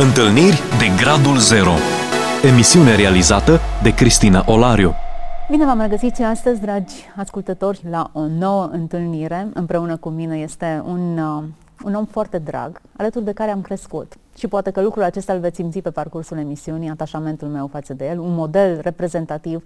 Întâlniri de Gradul Zero Emisiune realizată de Cristina Olariu Bine v-am regăsit și astăzi, dragi ascultători, la o nouă întâlnire. Împreună cu mine este un, uh, un om foarte drag, alături de care am crescut. Și poate că lucrul acesta îl veți simți pe parcursul emisiunii, atașamentul meu față de el, un model reprezentativ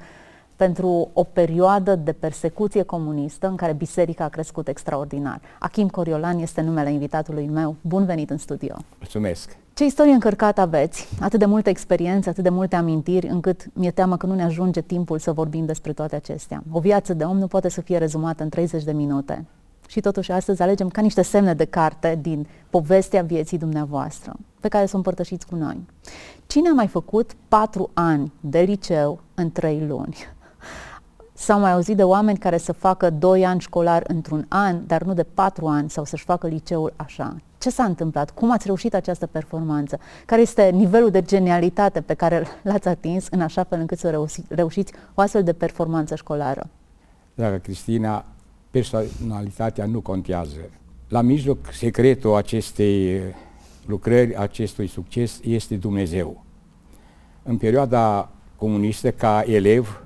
pentru o perioadă de persecuție comunistă în care biserica a crescut extraordinar. Achim Coriolan este numele invitatului meu. Bun venit în studio! Mulțumesc! Ce istorie încărcată aveți, atât de multe experiențe, atât de multe amintiri, încât mi-e teamă că nu ne ajunge timpul să vorbim despre toate acestea. O viață de om nu poate să fie rezumată în 30 de minute. Și totuși astăzi alegem ca niște semne de carte din povestea vieții dumneavoastră, pe care să o împărtășiți cu noi. Cine a mai făcut patru ani de liceu în trei luni? S-au mai auzit de oameni care să facă doi ani școlar într-un an, dar nu de patru ani, sau să-și facă liceul așa. Ce s-a întâmplat? Cum ați reușit această performanță? Care este nivelul de genialitate pe care l-ați atins în așa fel încât să reuși, reușiți o astfel de performanță școlară? Dragă Cristina, personalitatea nu contează. La mijloc, secretul acestei lucrări, acestui succes, este Dumnezeu. În perioada comunistă, ca elev,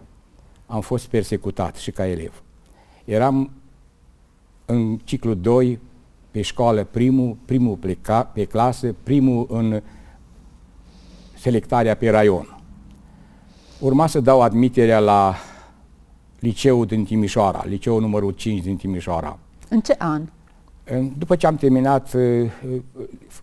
am fost persecutat și ca elev. Eram în ciclu 2 pe școală primul, primul pleca, pe clasă, primul în selectarea pe raion. Urma să dau admiterea la liceul din Timișoara, liceul numărul 5 din Timișoara. În ce an? După ce am terminat uh,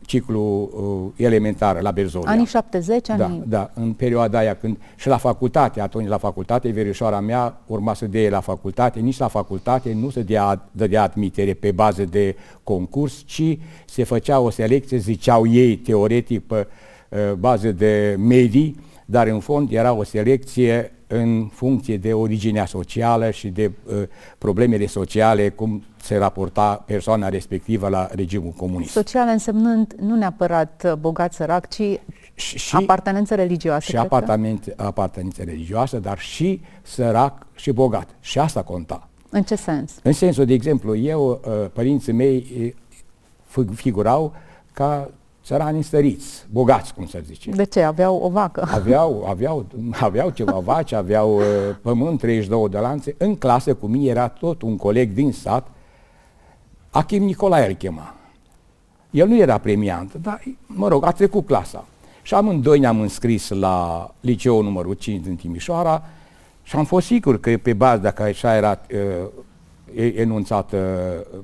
ciclul uh, elementar la Berzolia. Anii 70, da, anii... Da, în perioada aia când și la facultate, atunci la facultate, verișoara mea urma să dea la facultate, nici la facultate nu se dea, dădea admitere pe bază de concurs, ci se făcea o selecție, ziceau ei teoretic pe uh, bază de medii, dar în fond era o selecție în funcție de originea socială și de uh, problemele sociale, cum se raporta persoana respectivă la regimul comunist. Sociale însemnând nu neapărat uh, bogat-sărac, ci și, și apartenență religioasă. Și apartenență, apartenență religioasă, dar și sărac și bogat. Și asta conta. În ce sens? În sensul, de exemplu, eu, uh, părinții mei uh, figurau ca țărani stăriți, bogați, cum să zice. De ce? Aveau o vacă. Aveau, aveau, aveau ceva vaci, aveau uh, pământ, 32 de lanțe. În clasă cu mine era tot un coleg din sat, Achim Nicolae îl chema. El nu era premiant, dar, mă rog, a trecut clasa. Și amândoi ne-am înscris la liceul numărul 5 din Timișoara și am fost sigur că pe bază, dacă așa era uh, enunțată uh,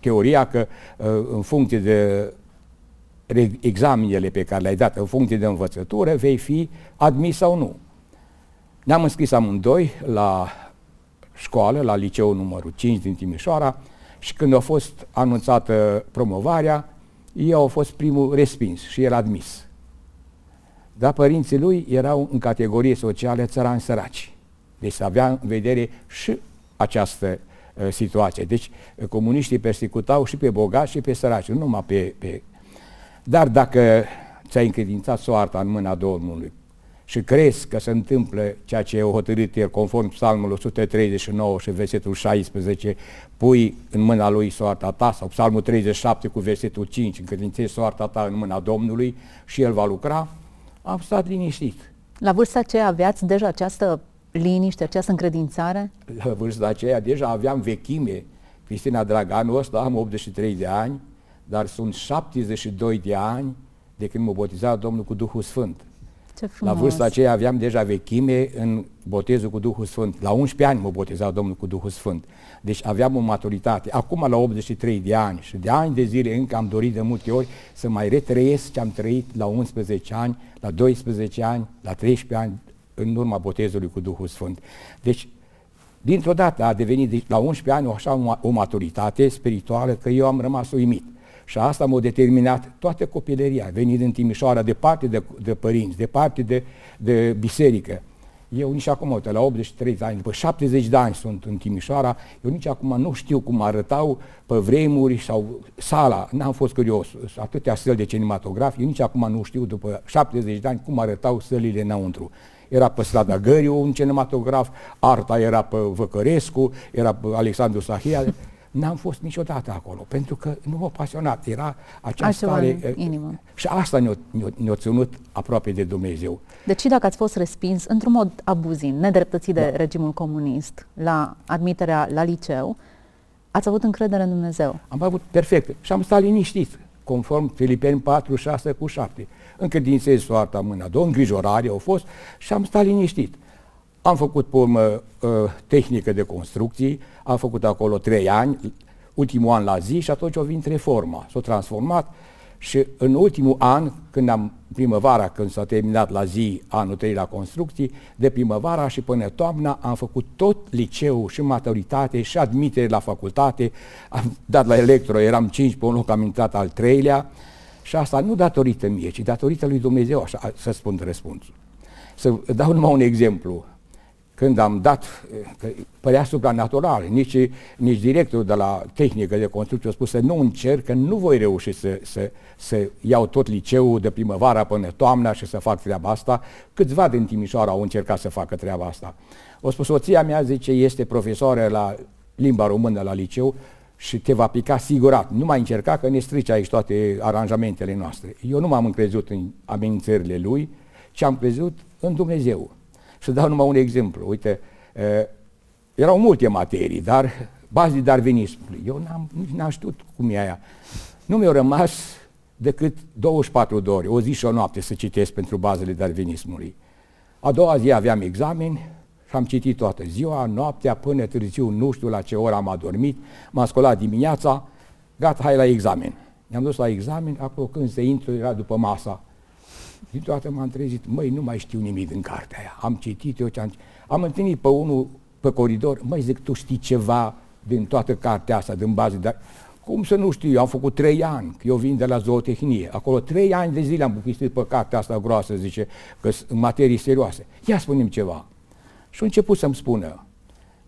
teoria, că uh, în funcție de examenele pe care le-ai dat în funcție de învățătură, vei fi admis sau nu. Ne-am înscris amândoi la școală, la liceul numărul 5 din Timișoara și când a fost anunțată promovarea, eu au fost primul respins și el admis. Dar părinții lui erau în categorie socială țărani săraci. Deci să avea în vedere și această uh, situație. Deci comuniștii persecutau și pe bogați și pe săraci, nu numai pe, pe dar dacă ți-ai încredințat soarta în mâna Domnului și crezi că se întâmplă ceea ce e hotărât el conform psalmul 139 și versetul 16, pui în mâna lui soarta ta, sau psalmul 37 cu versetul 5, încredințezi soarta ta în mâna Domnului și el va lucra, am stat liniștit. La vârsta aceea aveați deja această liniște, această încredințare? La vârsta aceea deja aveam vechime. Cristina Draganu ăsta, am 83 de ani, dar sunt 72 de ani de când mă boteza Domnul cu Duhul Sfânt. Ce frumos. La vârsta aceea aveam deja vechime în botezul cu Duhul Sfânt. La 11 ani mă boteza Domnul cu Duhul Sfânt. Deci aveam o maturitate. Acum la 83 de ani și de ani de zile încă am dorit de multe ori să mai retrăiesc ce am trăit la 11 ani, la 12 ani, la 13 ani în urma botezului cu Duhul Sfânt. Deci dintr-o dată a devenit deci, la 11 ani așa o maturitate spirituală că eu am rămas uimit. Și asta m-a determinat toată copilăria, venit din Timișoara, departe de, de părinți, departe de, de biserică. Eu nici acum, uite, la 83 de ani, după 70 de ani sunt în Timișoara, eu nici acum nu știu cum arătau pe vremuri sau sala, n-am fost curios, atâtea săli de cinematograf, eu nici acum nu știu după 70 de ani cum arătau sălile înăuntru. Era pe strada Găriu un cinematograf, arta era pe Văcărescu, era pe Alexandru Sahia, N-am fost niciodată acolo, pentru că nu m-a pasionat. Era acea Altceva stare... în inimă. Și asta ne-a, ne-a, ne ținut aproape de Dumnezeu. Deci și dacă ați fost respins într-un mod abuziv, nedreptățit de da. regimul comunist, la admiterea la liceu, ați avut încredere în Dumnezeu. Am avut perfect și am stat liniștit, conform Filipeni 4, 6 cu 7. Încredințez soarta mâna două, îngrijorare au fost și am stat liniștit. Am făcut pe urmă uh, tehnică de construcții, am făcut acolo trei ani, ultimul an la zi și atunci o venit reforma. S-a transformat și în ultimul an, când am primăvara, când s-a terminat la zi anul 3 la construcții, de primăvara și până toamna am făcut tot liceul și maturitate și admitere la facultate, am dat la electro, eram 5 pe un loc, am intrat al treilea și asta nu datorită mie, ci datorită lui Dumnezeu, așa să spun răspunsul. Să dau numai un exemplu când am dat, că părea supranatural, nici, nici directorul de la tehnică de construcție a spus să nu încerc, că nu voi reuși să, să, să iau tot liceul de primăvara până toamna și să fac treaba asta. Câțiva din Timișoara au încercat să facă treaba asta. O spus, soția mea, zice, este profesoară la limba română la liceu și te va pica sigurat. Nu mai încerca că ne strice aici toate aranjamentele noastre. Eu nu m-am încrezut în amenințările lui, ci am crezut în Dumnezeu. Să dau numai un exemplu. Uite, erau multe materii, dar bazii darwinismului. Eu n-am, nici n-am știut cum e aia. Nu mi-au rămas decât 24 de ore, o zi și o noapte să citesc pentru bazele darwinismului. A doua zi aveam examen și am citit toată ziua, noaptea, până târziu, nu știu la ce oră am adormit, m-am scolat dimineața, gata, hai la examen. Ne-am dus la examen, acolo când se intru era după masa Dintr-o dată m-am trezit, măi, nu mai știu nimic din cartea aia. Am citit eu ce am Am întâlnit pe unul pe coridor, măi, zic, tu știi ceva din toată cartea asta, din bază, dar cum să nu știu, eu am făcut trei ani, că eu vin de la zootehnie. Acolo trei ani de zile am buchistit pe cartea asta groasă, zice, că în materii serioase. Ia spune ceva. Și a început să-mi spună.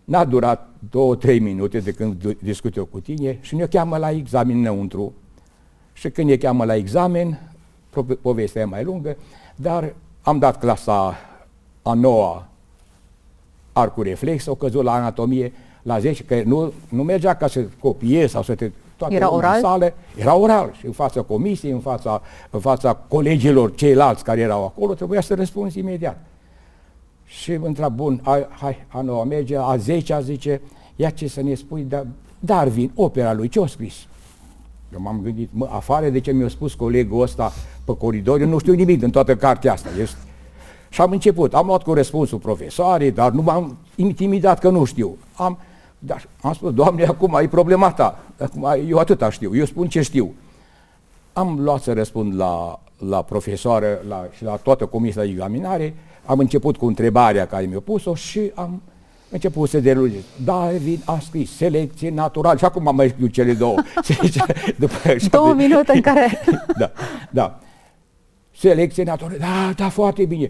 N-a durat două, trei minute de când discut eu cu tine și ne cheamă la examen înăuntru. Și când ne cheamă la examen, povestea e mai lungă, dar am dat clasa a noua arcul reflex, o căzut la anatomie la 10, că nu, nu mergea ca să copiez sau să te toate era oral? Sale, era oral și în fața comisiei, în fața, în fața colegilor ceilalți care erau acolo, trebuia să răspunzi imediat. Și mă întreb, bun, hai, hai, a noua merge, a 10 zice, ia ce să ne spui, dar Darwin, opera lui, ce a scris? Eu m-am gândit, mă, afară de ce mi-a spus colegul ăsta pe coridor, eu nu știu nimic din toată cartea asta. Este... Și am început, am luat cu răspunsul profesoarei, dar nu m-am intimidat că nu știu. Am, dar am spus, Doamne, acum e problema ta. Acum eu atâta știu, eu spun ce știu. Am luat să răspund la, la profesoară la, și la toată comisia de examinare, am început cu întrebarea care mi-a pus-o și am început să derulge. David a scris selecție naturală și acum am mai știu cele două. După două minute în care... da, da. Selecție naturală, da, da, foarte bine.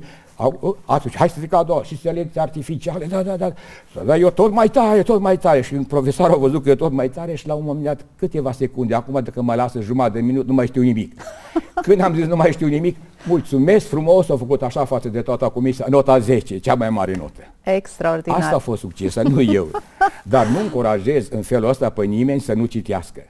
Atunci, hai să zic a doua, și selecție artificială, da, da, da. Dar eu tot mai tare, tot mai tare. Și profesorul a văzut că e tot mai tare și la un moment dat, câteva secunde, acum dacă mă lasă jumătate de minut, nu mai știu nimic. Când am zis nu mai știu nimic, mulțumesc frumos, au făcut așa față de toată comisia, nota 10, cea mai mare notă. Extraordinar. Asta a fost succes, nu eu. Dar nu încurajez în felul ăsta pe nimeni să nu citească.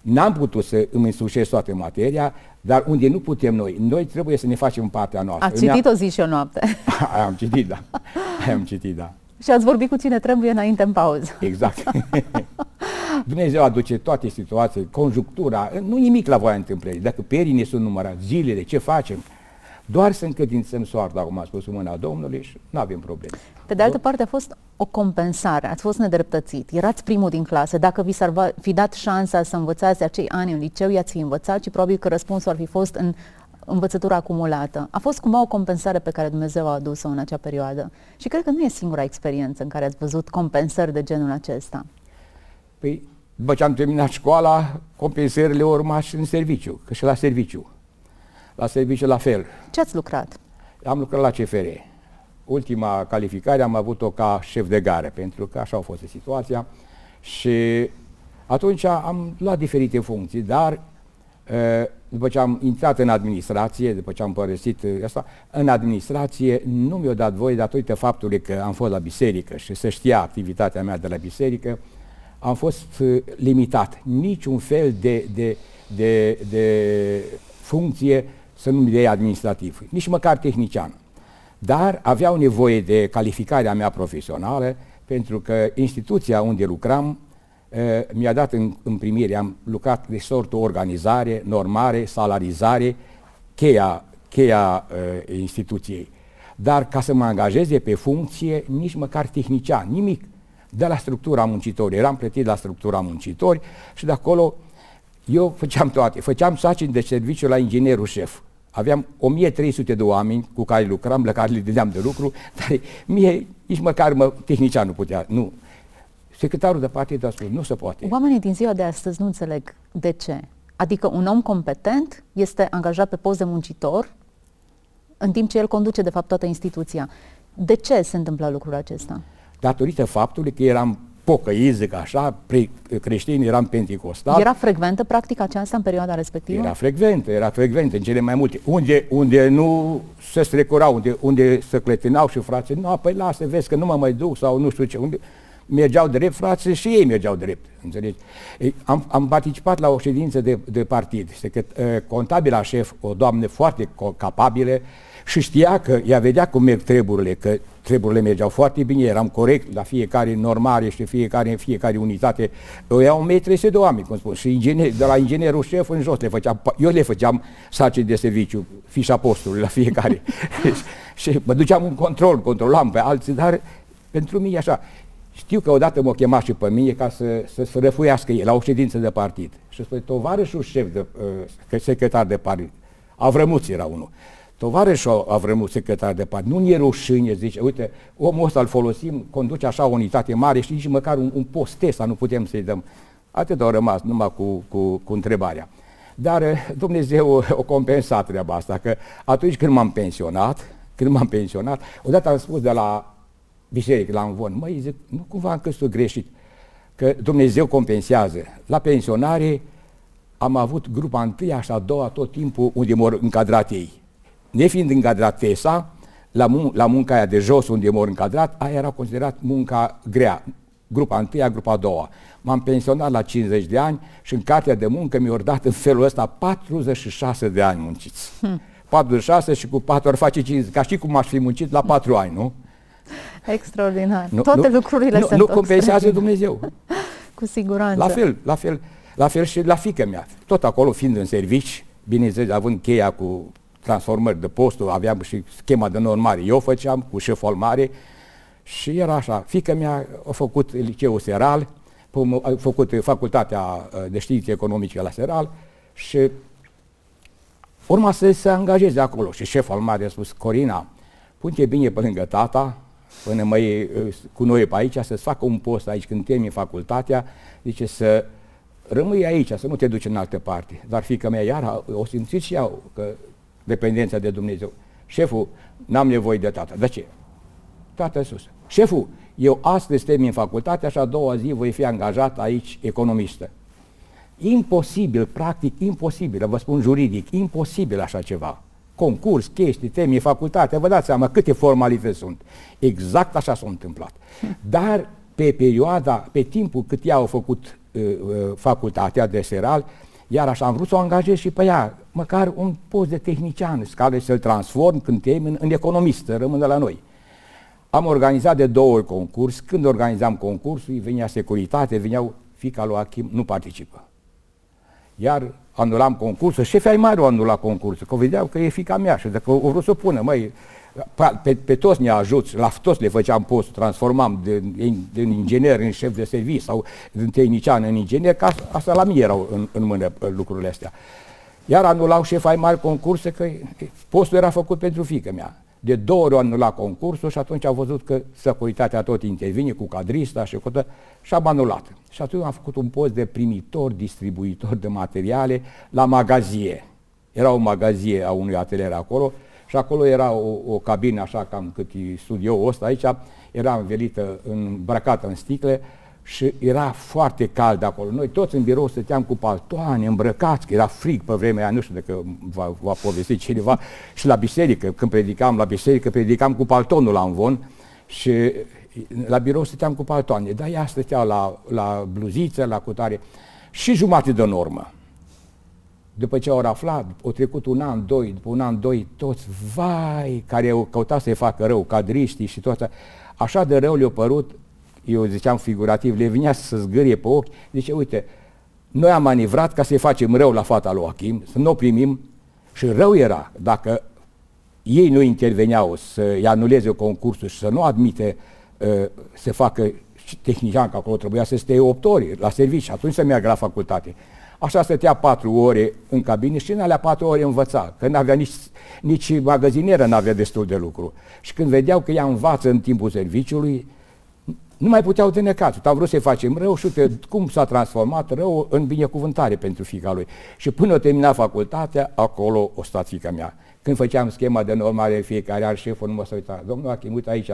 N-am putut să îmi însușesc toată materia, dar unde nu putem noi, noi trebuie să ne facem partea noastră. Ați citit o zi și o noapte. am citit, da. am citit, da. Și ați vorbit cu cine trebuie înainte în pauză. Exact. Dumnezeu aduce toate situațiile, conjunctura, nu nimic la voia întâmplării. Dacă perii sunt numărați, zilele, ce facem? Doar să încredințăm soarta, cum a spus mâna Domnului și nu avem probleme. Pe de altă parte a fost o compensare, ați fost nedreptățit, erați primul din clasă, dacă vi s-ar fi dat șansa să învățați acei ani în liceu, i-ați fi învățat și probabil că răspunsul ar fi fost în învățătura acumulată. A fost cumva o compensare pe care Dumnezeu a adus-o în acea perioadă. Și cred că nu e singura experiență în care ați văzut compensări de genul acesta. Păi, după ce am terminat școala, compensările urma și în serviciu, că și la serviciu. La serviciu la fel. Ce ați lucrat? Am lucrat la CFR. Ultima calificare am avut-o ca șef de gare, pentru că așa a fost situația. Și atunci am luat diferite funcții, dar după ce am intrat în administrație, după ce am părăsit asta, în administrație nu mi-a dat voie datorită faptului că am fost la biserică și să știa activitatea mea de la biserică, am fost uh, limitat. Niciun fel de, de, de, de funcție să nu-mi dea administrativ, nici măcar tehnician. Dar aveau nevoie de calificarea mea profesională, pentru că instituția unde lucram uh, mi-a dat în, în primire, am lucrat de sortul organizare, normare, salarizare, cheia, cheia uh, instituției. Dar ca să mă angajeze pe funcție, nici măcar tehnician, nimic de la structura muncitori. Eram plătit la structura muncitori și de acolo eu făceam toate. Făceam sacini de serviciu la inginerul șef. Aveam 1300 de oameni cu care lucram, la care le dădeam de lucru, dar mie nici măcar mă, tehnician nu putea, nu. Secretarul de partid a spus, nu se poate. Oamenii din ziua de astăzi nu înțeleg de ce. Adică un om competent este angajat pe post de muncitor, în timp ce el conduce, de fapt, toată instituția. De ce se întâmplă lucrul acesta? datorită faptului că eram pocăiți, zic așa, pre- creștini, eram pentecostali. Era frecventă practica aceasta în perioada respectivă? Era frecventă, era frecventă în cele mai multe. Unde, unde nu se strecurau, unde, unde se clătinau și frații, nu, păi lasă, vezi că nu mă mai duc sau nu știu ce, unde mergeau drept frații și ei mergeau drept, înțelegi? Ei, am, am participat la o ședință de, de partid, este că uh, contabila șef, o doamnă foarte capabilă, și știa că ea vedea cum merg treburile, că treburile mergeau foarte bine, eram corect la fiecare normare și fiecare, fiecare unitate. Eu iau metrese de oameni, cum spun, și inginer, de la inginerul șef în jos le făceam, eu le făceam sarcini de serviciu, fișa postului la fiecare. și mă duceam un control, controlam pe alții, dar pentru mine așa, știu că odată m-a chemat și pe mine ca să, să, să răfuiască el la o ședință de partid. Și spune, tovarășul șef de uh, secretar de partid, Avrămuț era unul. Tovarășul Avrămul, secretar de partid, nu-mi e rușine, zice, uite, omul ăsta îl folosim, conduce așa o unitate mare și nici măcar un, un post ăsta nu putem să-i dăm. Atât au rămas numai cu, cu, cu întrebarea. Dar eh, Dumnezeu o compensat treaba asta, că atunci când m-am pensionat, când m-am pensionat, odată am spus de la biserică, la învon, măi, zic, nu cumva am căsut greșit, că Dumnezeu compensează. La pensionare am avut grupa întâia și a doua tot timpul unde m-au încadrat ei nefiind încadrat TESA, la, mun- la munca aia de jos unde m-au încadrat, aia era considerat munca grea, grupa întâia, grupa a doua. M-am pensionat la 50 de ani și în cartea de muncă mi-au dat în felul ăsta 46 de ani munciți. Hmm. 46 și cu 4 ori face 50, ca și cum aș fi muncit la 4 ani, nu? Extraordinar. Nu, Toate nu, lucrurile nu, se Nu compensează Dumnezeu. cu siguranță. La fel, la fel, la fel și la fică mea. Tot acolo fiind în servici, bineînțeles, având cheia cu transformări de postul, aveam și schema de normare. Eu făceam cu șeful mare și era așa. Fica mea a făcut liceul Seral, a făcut facultatea uh, de științe economice la Seral și urma să se angajeze acolo. Și șeful al mare a spus, Corina, pune bine pe lângă tata, până mai uh, cu noi pe aici, să-ți facă un post aici când termini facultatea, zice să rămâi aici, să nu te duci în altă parte. Dar fica mea iar o simțit și ea că dependența de Dumnezeu. Șeful, n-am nevoie de tată. De ce? Tată sus. Șeful, eu astăzi termin facultatea și a doua zi voi fi angajat aici economistă. Imposibil, practic imposibil, vă spun juridic, imposibil așa ceva. Concurs, chestii, temi, facultate, vă dați seama câte formalități sunt. Exact așa s-a întâmplat. Dar pe perioada, pe timpul cât ea au făcut uh, uh, facultatea de seral, iar așa am vrut să o angajez și pe ea, măcar un post de tehnician, care să-l transform când termin în economist, să rămână la noi. Am organizat de două ori concurs. Când organizam concursul, venea securitate, veneau fica lui Achim, nu participă. Iar anulam concursul, șefii ai mari au anulat concursul, că vedeau că e fica mea și dacă o vrut să pună, măi, pe, pe toți ne ajut, la toți le făceam postul, transformam din, din inginer în șef de serviciu sau din tehnician în inginer, ca asta la mine erau în, în mână lucrurile astea. Iar anulau șefai mari concurse că postul era făcut pentru fică mea. De două ori anula concursul și atunci au văzut că securitatea tot intervine cu cadrista și cu și am anulat. Și atunci am făcut un post de primitor, distribuitor de materiale la magazie. Era o magazie a unui atelier acolo și acolo era o, o cabină așa cam cât e studioul ăsta aici, era învelită, îmbrăcată în sticle și era foarte cald acolo. Noi toți în birou stăteam cu paltoane, îmbrăcați, că era frig pe vremea aia, nu știu dacă va, va povesti cineva, și la biserică, când predicam la biserică, predicam cu paltonul la învon Și la birou stăteam cu paltoane, dar ea stătea la, la bluziță, la cutare și jumate de normă. După ce au aflat, au trecut un an, doi, după un an, doi, toți, vai, care au căutat să-i facă rău, cadriștii și toți, așa de rău le-au părut, eu ziceam figurativ, le vinea să zgârie pe ochi, zice, uite, noi am manivrat ca să-i facem rău la fata lui Achim, să nu o primim și rău era dacă ei nu interveneau să-i anuleze concursul și să nu admite uh, să facă tehnician, că acolo trebuia să stea 8 ore la serviciu, atunci să meargă la facultate. Așa stătea patru ore în cabine și în alea patru ore învăța, că n-avea nici, nici magazinieră, n-avea destul de lucru. Și când vedeau că ea învață în timpul serviciului, nu mai puteau de necat. Am vrut să-i facem rău și uite cum s-a transformat rău în binecuvântare pentru fica lui. Și până o termina facultatea, acolo o stat fica mea. Când făceam schema de normare fiecare ar șeful nu mă să uita. Domnul Achim, uite aici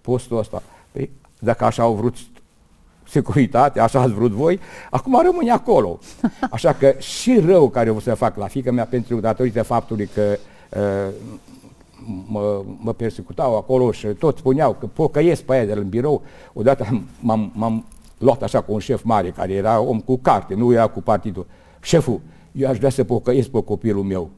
postul ăsta. Păi, dacă așa au vrut securitate, așa ați vrut voi, acum rămâne acolo. Așa că și rău care o să fac la fica mea pentru datorită faptului că uh, mă, mă persecutau acolo și tot spuneau că pocăiesc pe aia de la birou. Odată m-am, m-am luat așa cu un șef mare care era om cu carte, nu era cu partidul. Șeful, eu aș vrea să pocăiesc pe copilul meu.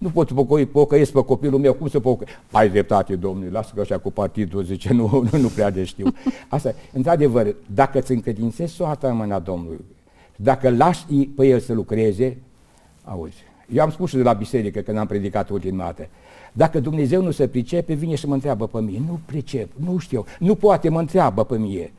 Nu pot pocăi, pocăiesc pe copilul meu, cum să pocăi? Ai dreptate, domnule, lasă că așa cu partidul, zice, nu, nu, nu prea de știu. Asta, într-adevăr, dacă îți încredințezi soarta în mâna Domnului, dacă lași pe el să lucreze, auzi, eu am spus și de la biserică când am predicat ultima dată, dacă Dumnezeu nu se pricepe, vine și mă întreabă pe mine. Nu pricep, nu știu, nu poate, mă întreabă pe mine.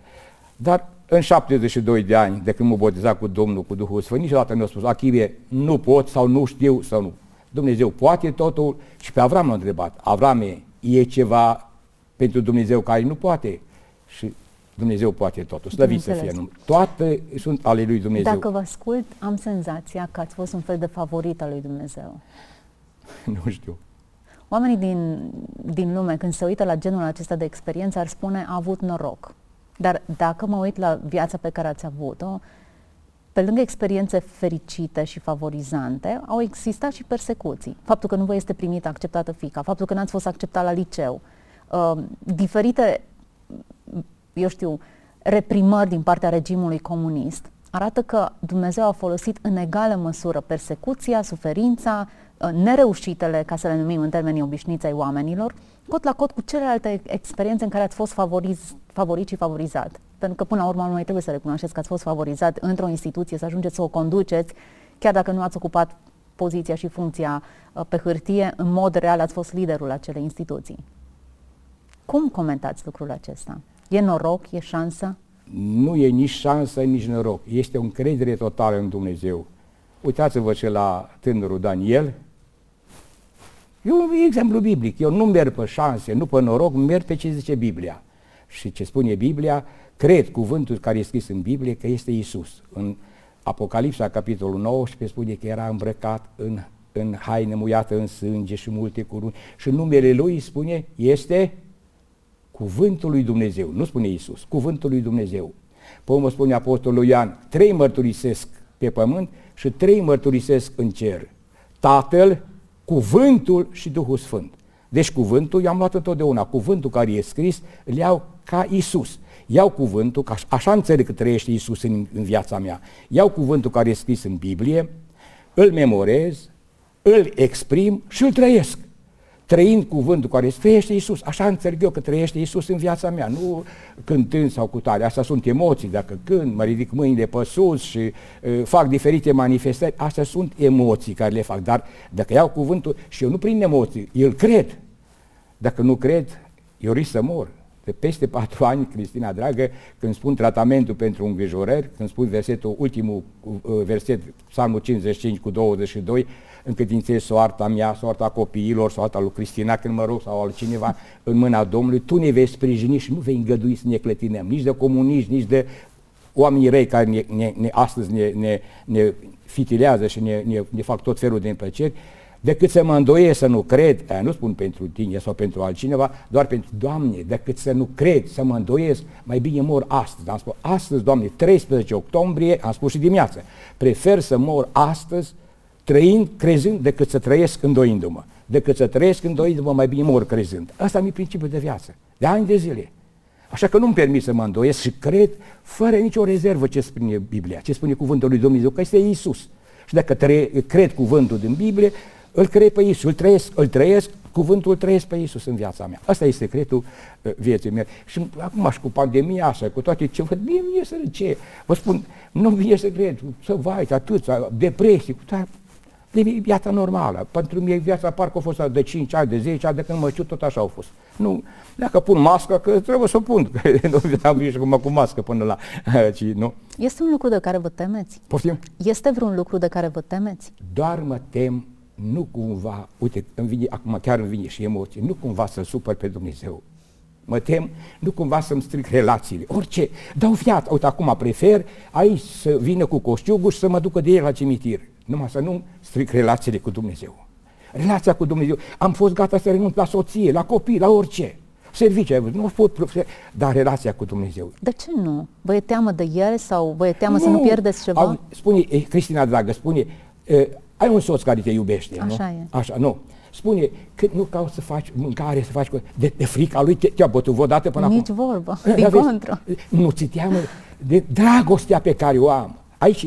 Dar în 72 de ani, de când m-a botezat cu Domnul, cu Duhul Sfânt, niciodată nu a spus, Achivie, nu pot sau nu știu sau nu. Dumnezeu poate totul și pe Avram l-a întrebat. Avram e ceva pentru Dumnezeu care nu poate? Și Dumnezeu poate totul. Slăvit să fie. Toate sunt ale lui Dumnezeu. Dacă vă ascult, am senzația că ați fost un fel de favorit al lui Dumnezeu. nu știu. Oamenii din, din lume, când se uită la genul acesta de experiență, ar spune a avut noroc. Dar dacă mă uit la viața pe care ați avut-o, pe lângă experiențe fericite și favorizante, au existat și persecuții. Faptul că nu vă este primită, acceptată fica, faptul că n-ați fost acceptat la liceu, uh, diferite, eu știu, reprimări din partea regimului comunist, arată că Dumnezeu a folosit în egală măsură persecuția, suferința, uh, nereușitele, ca să le numim în termenii obișnuiți ai oamenilor, cot la cot cu celelalte experiențe în care ați fost favoriz, favorit și favorizat. Pentru că până la urmă noi trebuie să recunoașteți că ați fost favorizat într-o instituție, să ajungeți să o conduceți, chiar dacă nu ați ocupat poziția și funcția uh, pe hârtie, în mod real ați fost liderul acelei instituții. Cum comentați lucrul acesta? E noroc? E șansă? Nu e nici șansă, nici noroc. Este o încredere totală în Dumnezeu. Uitați-vă și la tânărul Daniel. E un exemplu biblic. Eu nu merg pe șanse, nu pe noroc, merg pe ce zice Biblia. Și ce spune Biblia, cred cuvântul care e scris în Biblie că este Isus. În Apocalipsa, capitolul 19, spune că era îmbrăcat în, în haine muiată în sânge și multe curuni. Și numele lui spune, este cuvântul lui Dumnezeu. Nu spune Isus, cuvântul lui Dumnezeu. Pe urmă spune Apostolul Ioan, trei mărturisesc pe pământ și trei mărturisesc în cer. Tatăl, cuvântul și Duhul Sfânt. Deci cuvântul, i-am luat întotdeauna, cuvântul care e scris, îl iau ca Isus. Iau cuvântul, ca așa înțeleg că trăiește Isus în, în viața mea. Iau cuvântul care e scris în Biblie, îl memorez, îl exprim și îl trăiesc. Trăind cuvântul care trăiește Isus. Așa înțeleg eu că trăiește Isus în viața mea, nu cântând sau cu tare. Asta sunt emoții, dacă când mă ridic mâinile pe sus și uh, fac diferite manifestări, astea sunt emoții care le fac. Dar dacă iau cuvântul și eu nu prin emoții, îl cred. Dacă nu cred, eu risc să mor de peste patru ani, Cristina dragă, când spun tratamentul pentru îngrijorări, când spun versetul, ultimul uh, verset, Psalmul 55 cu 22, încredințez soarta mea, soarta copiilor, soarta lui Cristina, când mă rog, sau altcineva, în mâna Domnului, tu ne vei sprijini și nu vei îngădui să ne clătinăm, nici de comuniști, nici de oamenii răi care ne, ne, ne, astăzi ne, ne, ne fitilează și ne, ne, ne fac tot felul de împlăceri, decât să mă îndoiesc să nu cred, aia nu spun pentru tine sau pentru altcineva, doar pentru Doamne, decât să nu cred, să mă îndoiesc, mai bine mor astăzi. Am spus, astăzi, Doamne, 13 octombrie, am spus și dimineață, prefer să mor astăzi trăind, crezând, decât să trăiesc îndoindu-mă. Decât să trăiesc îndoindu-mă, mai bine mor crezând. Asta e principiul de viață, de ani de zile. Așa că nu-mi permit să mă îndoiesc și cred fără nicio rezervă ce spune Biblia, ce spune cuvântul lui Dumnezeu, că este Isus. Și dacă tre- cred cuvântul din Biblie, îl cred pe Isus, îl trăiesc, îl trăiesc, cuvântul îl trăiesc pe Isus în viața mea. Asta este secretul uh, vieții mele. Și acum și cu pandemia asta, cu toate ce văd, mie vine să ce. Vă spun, nu vine să cred, să vai, atâția, depresii, cu toate, de viața normală. Pentru mine viața parcă a fost de 5 ani, de 10 ani, de când mă știu, tot așa au fost. Nu, dacă pun mască, că trebuie să o pun, că nu am văzut cum cu mască până la... Ci, nu. Este un lucru de care vă temeți? Poftim? Este vreun lucru de care vă temeți? Doar mă tem, nu cumva, uite, îmi vine, acum chiar îmi vine și emoții, nu cumva să supăr pe Dumnezeu. Mă tem, nu cumva să-mi stric relațiile, orice, dau viață. Uite, acum prefer aici să vină cu coștiugul și să mă ducă de el la cimitir numai să nu stric relațiile cu Dumnezeu. Relația cu Dumnezeu. Am fost gata să renunț la soție, la copii, la orice. Serviciu, nu pot, dar relația cu Dumnezeu. De ce nu? Vă e teamă de el sau vă e teamă nu. să nu pierdeți ceva? Au, spune, eh, Cristina dragă, spune, eh, ai un soț care te iubește, Așa nu? e. Așa, nu. Spune că nu cauți să faci mâncare, să faci de, de frica lui, te, te-a bătut vreodată până Nici acum? vorbă, din contră. Nu ți teamă de dragostea pe care o am. Aici,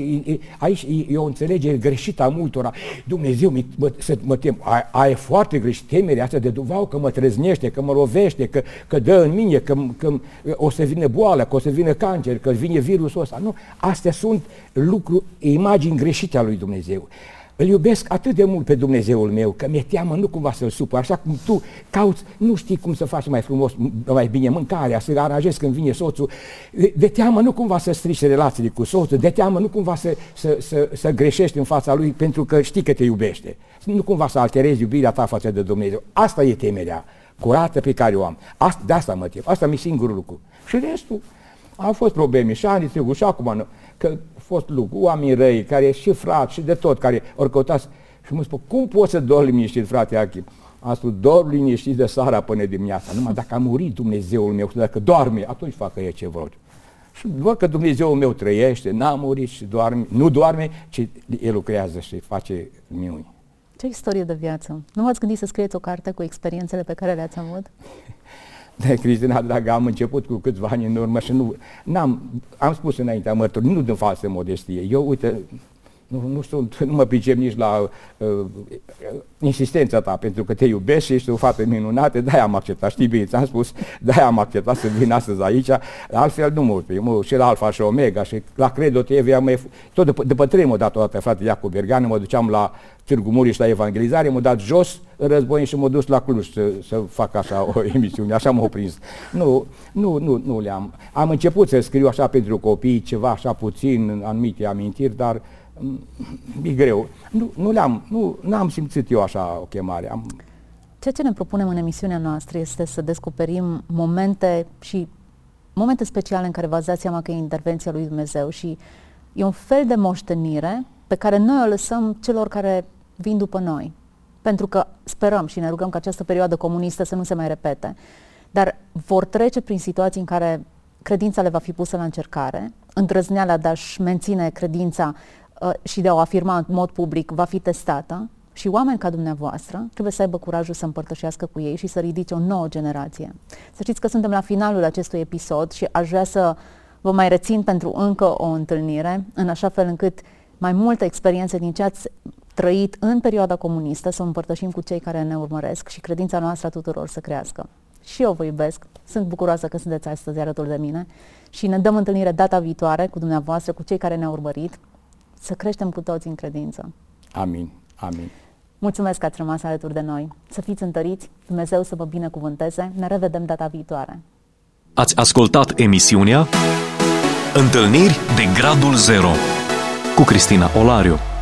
aici e o înțelegere greșită a multora. Dumnezeu, mă, să mă tem. A, a e foarte greșit temerea asta de duvau că mă treznește, că mă lovește, că, că dă în mine, că, că o să vină boală, că o să vină cancer, că vine virusul ăsta. Nu, astea sunt lucruri, imagini greșite a lui Dumnezeu. Îl iubesc atât de mult pe Dumnezeul meu că mi-e teamă nu cumva să-l supăr, așa cum tu cauți, nu știi cum să faci mai frumos, mai bine mâncarea, să aranjezi când vine soțul, de, de teamă nu cumva să strici relațiile cu soțul, de teamă nu cumva să, să, să, să greșești în fața lui pentru că știi că te iubește, nu cumva să alterezi iubirea ta față de Dumnezeu. Asta e temerea curată pe care o am. Asta, de asta mă tem. Asta mi singurul lucru. Și restul, au fost probleme și ani trecut și acum, că fost lucru, oameni răi, care și frați și de tot, care ori căutați. Și mă spun, cum poți să dormi liniștit, frate Achim? Am spus, dorm liniștit de seara până dimineața. Numai dacă a murit Dumnezeul meu, dacă doarme, atunci facă e ce vreau. Și doar că Dumnezeul meu trăiește, n-a murit și doarme, nu doarme, ci El lucrează și face minuni. Ce istorie de viață! Nu v-ați gândit să scrieți o carte cu experiențele pe care le-ați avut? De Cristina dragă, am început cu câțiva ani în urmă și nu, n-am, am spus înaintea mărturii, nu din falsă modestie. Eu, uite, nu, nu, sunt, nu mă pricep nici la uh, insistența ta, pentru că te iubesc și ești o fată minunată, de am acceptat, știi bine, ți-am spus, de am acceptat să vin astăzi aici, altfel nu mă mă, și la Alfa și Omega și la Credo TV, am, tot după, după trei mă dat o dată, frate Iacob Berganu, mă duceam la Târgu Mureș la evangelizare, m-a dat jos în război și m-a dus la Cluj să, să fac așa o emisiune, așa m-a prins. Nu, nu, nu, nu le-am. Am început să scriu așa pentru copii, ceva așa puțin, anumite amintiri, dar e greu. Nu, nu le-am, nu, n-am simțit eu așa o chemare. Am... Ceea ce ne propunem în emisiunea noastră este să descoperim momente și momente speciale în care v-ați dat seama că e intervenția lui Dumnezeu și e un fel de moștenire pe care noi o lăsăm celor care vin după noi. Pentru că sperăm și ne rugăm ca această perioadă comunistă să nu se mai repete. Dar vor trece prin situații în care credința le va fi pusă la încercare, îndrăzneala de a-și menține credința uh, și de a o afirma în mod public va fi testată și oameni ca dumneavoastră trebuie să aibă curajul să împărtășească cu ei și să ridice o nouă generație. Să știți că suntem la finalul acestui episod și aș vrea să vă mai rețin pentru încă o întâlnire, în așa fel încât mai multe experiențe din ce ați trăit în perioada comunistă să împărtășim cu cei care ne urmăresc și credința noastră a tuturor să crească. Și eu vă iubesc, sunt bucuroasă că sunteți astăzi alături de mine și ne dăm întâlnire data viitoare cu dumneavoastră, cu cei care ne-au urmărit, să creștem cu toți în credință. Amin, amin. Mulțumesc că ați rămas alături de noi. Să fiți întăriți, Dumnezeu să vă binecuvânteze. Ne revedem data viitoare. Ați ascultat emisiunea Întâlniri de Gradul Zero cu Cristina Olariu.